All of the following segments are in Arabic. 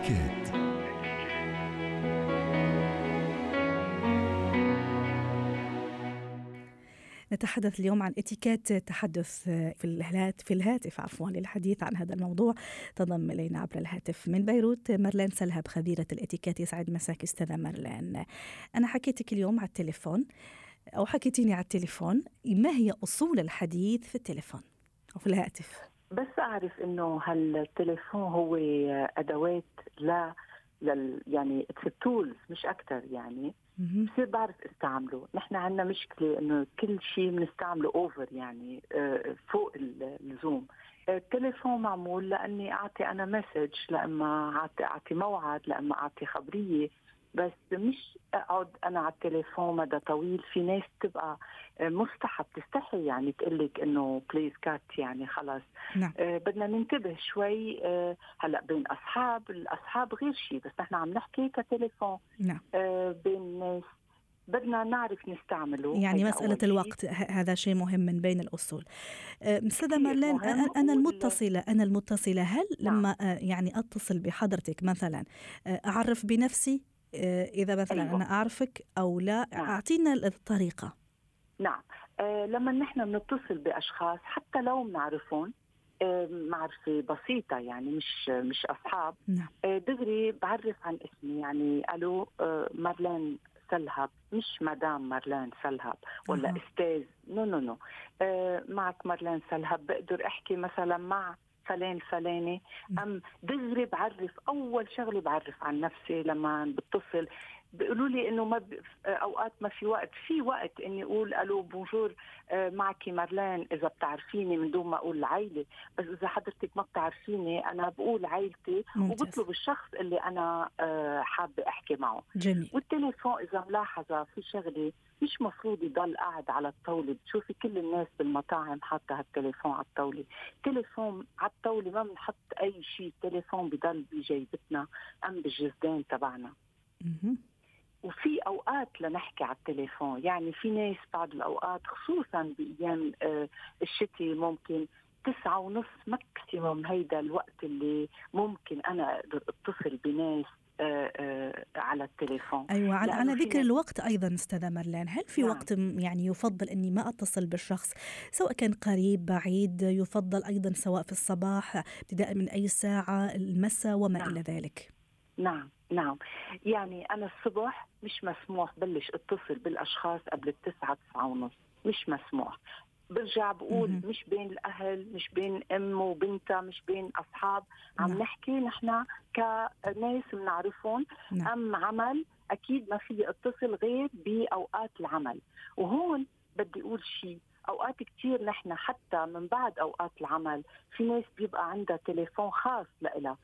اتكات نتحدث اليوم عن اتيكيت تحدث في الهاتف في الهاتف عفوا للحديث عن هذا الموضوع. تنضم إلينا عبر الهاتف من بيروت مرلان سلهب خبيرة الاتيكيت يسعد مساك أستاذة مرلان أنا حكيتك اليوم على التليفون أو حكيتيني على التليفون ما هي أصول الحديث في التليفون أو في الهاتف؟ بس أعرف إنه هالتليفون هو أدوات لا لل يعني it's tools مش أكثر يعني. بصير بعرف استعمله. نحن عندنا مشكلة إنه كل شيء بنستعمله over يعني آه، فوق اللزوم التليفون معمول لأني أعطي أنا message لأما أعطي موعد لأما أعطي خبرية. بس مش أقعد أنا على التليفون مدى طويل. في ناس تبقى مستحى بتستحي يعني تقول لك إنه please cut يعني خلص نعم. آه بدنا ننتبه شوي آه هلأ بين أصحاب الأصحاب غير شيء بس نحن عم نحكي كتليفون. نعم. آه بين ناس بدنا نعرف نستعمله يعني مسألة الوقت هذا شيء مهم من بين الأصول. أستاذة مارلين أنا المتصلة أنا المتصلة هل نعم. لما آه، يعني أتصل بحضرتك مثلا آه، أعرف بنفسي؟ آه، إذا مثلا أيوة. أنا أعرفك أو لا نعم. أعطينا الطريقة نعم آه لما نحن بنتصل بأشخاص حتى لو بنعرفهم آه معرفة بسيطة يعني مش مش أصحاب نعم. آه دغري بعرف عن اسمي يعني ألو مارلين سلهب مش مدام مارلين سلهب ولا أه. أستاذ no no no معك مارلين سلهب بقدر أحكي مثلا مع فلان الفلاني. أم دغري بعرف أول شغله بعرف عن نفسي لما بتصل بيقولوا لي إنه ما ب... أوقات ما في وقت في وقت إني أقول ألو بونجور آه، معك مارلين إذا بتعرفيني من دون ما أقول العيله بس إذا حضرتك ما بتعرفيني أنا بقول عيلتي ممتاز. وبطلب الشخص اللي أنا آه، حابة أحكي معه. جميل. والتليفون إذا ملاحظة في شغلة مش مفروض يضل قاعد على الطاولة. بتشوفي كل الناس بالمطاعم حاطة هالتليفون على الطاولة. تليفون على الطاولة ما بنحط أي شيء تليفون بضل بجيبتنا أم بالجزدان تبعنا. وفي أوقات لنحكي على التليفون. يعني في ناس بعض الأوقات خصوصا بأيام آه الشتاء ممكن تسعة ونص ماكسيموم هيدا الوقت اللي ممكن أنا أقدر أتصل بناس آه، آه، على التليفون. أيوه على, على ذكر الوقت أيضا أستاذة مرلان هل في نعم. وقت يعني يفضل إني ما أتصل بالشخص سواء كان قريب بعيد يفضل أيضا سواء في الصباح ابتداء من أي ساعة المساء وما نعم. إلى ذلك؟ نعم. نعم. يعني أنا الصبح مش مسموح بلش اتصل بالأشخاص قبل التسعة تسعة ونص. مش مسموح. برجع بقول مم. مش بين الأهل مش بين ام وبنتها مش بين أصحاب. عم نعم. نحكي نحن كناس بنعرفهم. نعم. أم عمل أكيد ما في اتصل غير بأوقات العمل. وهون بدي أقول شيء أوقات كثير نحن حتى من بعد أوقات العمل في ناس بيبقى عندها تليفون خاص لإلها.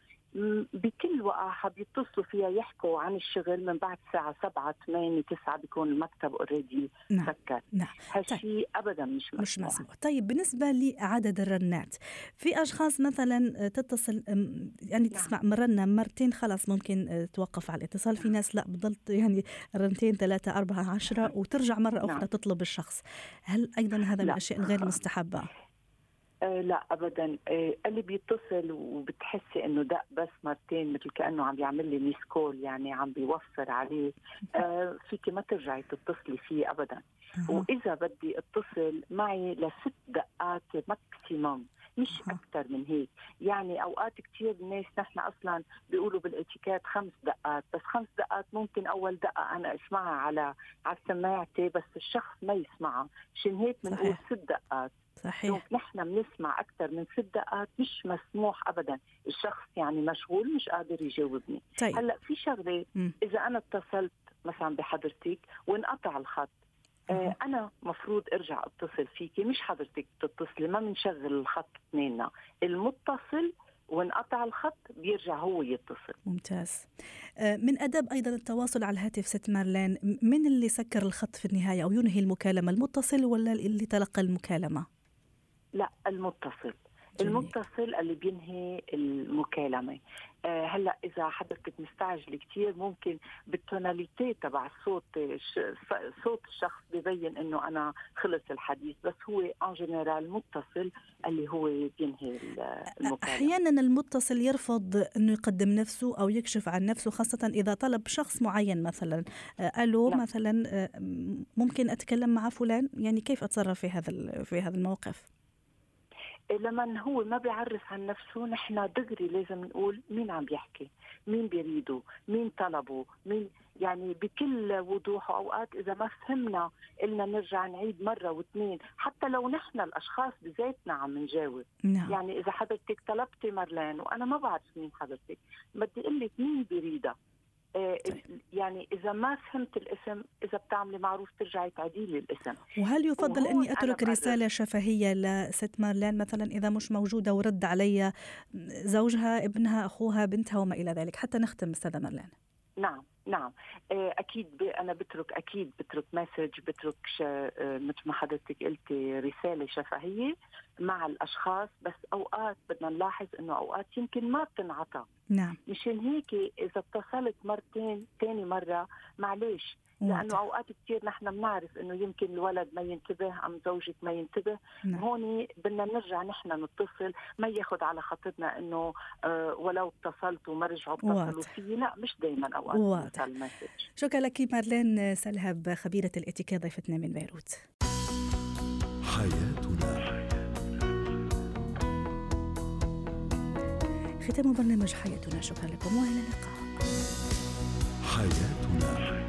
بكل وقاحة بيتصلوا فيها يحكوا عن الشغل من بعد الساعة 7 8 9 بيكون المكتب اوريدي نعم. سكر نعم هالشيء طيب. ابدا مش مسموح مش مسموح طيب بالنسبة لعدد الرنات في أشخاص مثلا تتصل يعني نعم. تسمع مرنا مرتين خلاص ممكن آه، توقف على الاتصال في نعم. ناس لا بضل يعني رنتين ثلاثة أربعة عشرة نعم. وترجع مرة أخرى نعم. تطلب الشخص هل أيضا هذا من الأشياء الغير مستحبة؟ آه لا ابدا. آه اللي بيتصل وبتحسي إنه دق بس مرتين مثل كأنه عم يعمل لي missed call يعني عم بيوفر عليه. آه فيك ما ترجعي تتصلي فيه ابدا. وإذا بدي أتصل معي لست دقات maximum مش أكثر من هيك. يعني أوقات كثير الناس نحن أصلا بيقولوا بالاتيكيت خمس دقات بس خمس دقات ممكن أول دقة أنا أسمعها على على سماعتي بس الشخص ما يسمعها. عشان هيك بنقول ست دقات. صحيح. نحن بنسمع أكثر من ست دقائق مش مسموح ابدا. الشخص يعني مشغول مش قادر يجاوبني. طيب. هلأ في شغلة إذا أنا اتصلت مثلا بحضرتك وانقطع الخط. أنا مفروض أرجع أتصل فيكي مش حضرتك تتصلي ما بنشغل الخط اثنيننا. المتصل وانقطع الخط بيرجع هو يتصل. ممتاز. آه، من أدب أيضا التواصل على الهاتف ست مارلين. من اللي سكر الخط في النهاية أو ينهي المكالمة المتصل ولا اللي تلقى المكالمة؟ لا المتصل. المتصل اللي بينهي المكالمة. آه، هلأ إذا حضرتك مستعجل كثير ممكن بال tonalité تبع الصوت صوت الشخص ببين إنه أنا خلص الحديث بس هو en général متصل اللي هو بينهي المكالمة. أحيانا المتصل يرفض إنه يقدم نفسه أو يكشف عن نفسه خاصة إذا طلب شخص معين مثلا. آه، ألو لا. مثلا آه، ممكن أتكلم مع فلان؟ يعني كيف أتصرف في هذا في هذا الموقف؟ لما هو ما بيعرف عن نفسه نحن دغري لازم نقول مين عم بيحكي مين بيريده مين طلبه مين يعني بكل وضوح وأوقات إذا ما فهمنا إلنا نرجع نعيد مرة واثنين حتى لو نحن الأشخاص بذاتنا عم نجاوب نعم. يعني إذا حضرتك طلبتي مارلين وأنا ما بعرف مين حضرتك بدي أقول لك مين بيريدها آه، يعني إذا ما فهمت الاسم إذا بتعملي معروف ترجعي تعدي لي الاسم. وهل يفضل أني أترك رسالة شفهية لست مارلين؟ مثلا إذا مش موجودة ورد علي زوجها ابنها أخوها بنتها وما إلى ذلك حتى نختم أستاذة مارلين. نعم نعم. آه، أكيد أنا بترك أكيد بترك مسج بترك آه، مثل ما حضرتك قلتي رسالة شفهية. مع الأشخاص بس أوقات بدنا نلاحظ إنه أوقات يمكن ما بتنعطى. نعم. مشان هيك إذا اتصلت مرتين ثاني مرة معلش لأنه أوقات كثير نحن بنعرف إنه يمكن الولد ما ينتبه أم زوجك ما ينتبه. نعم. هون بدنا نرجع نحن نتصل ما ياخذ على خاطرنا إنه آه ولو اتصلت وما رجعوا اتصلوا فيي. لا مش دائما أوقات واضح. شكرا لك مارلين سلهب خبيرة الاتيكيت ضيفتنا من بيروت. حياتنا. ختام برنامج حياتنا. شكرا لكم وإلى اللقاء. حياتنا.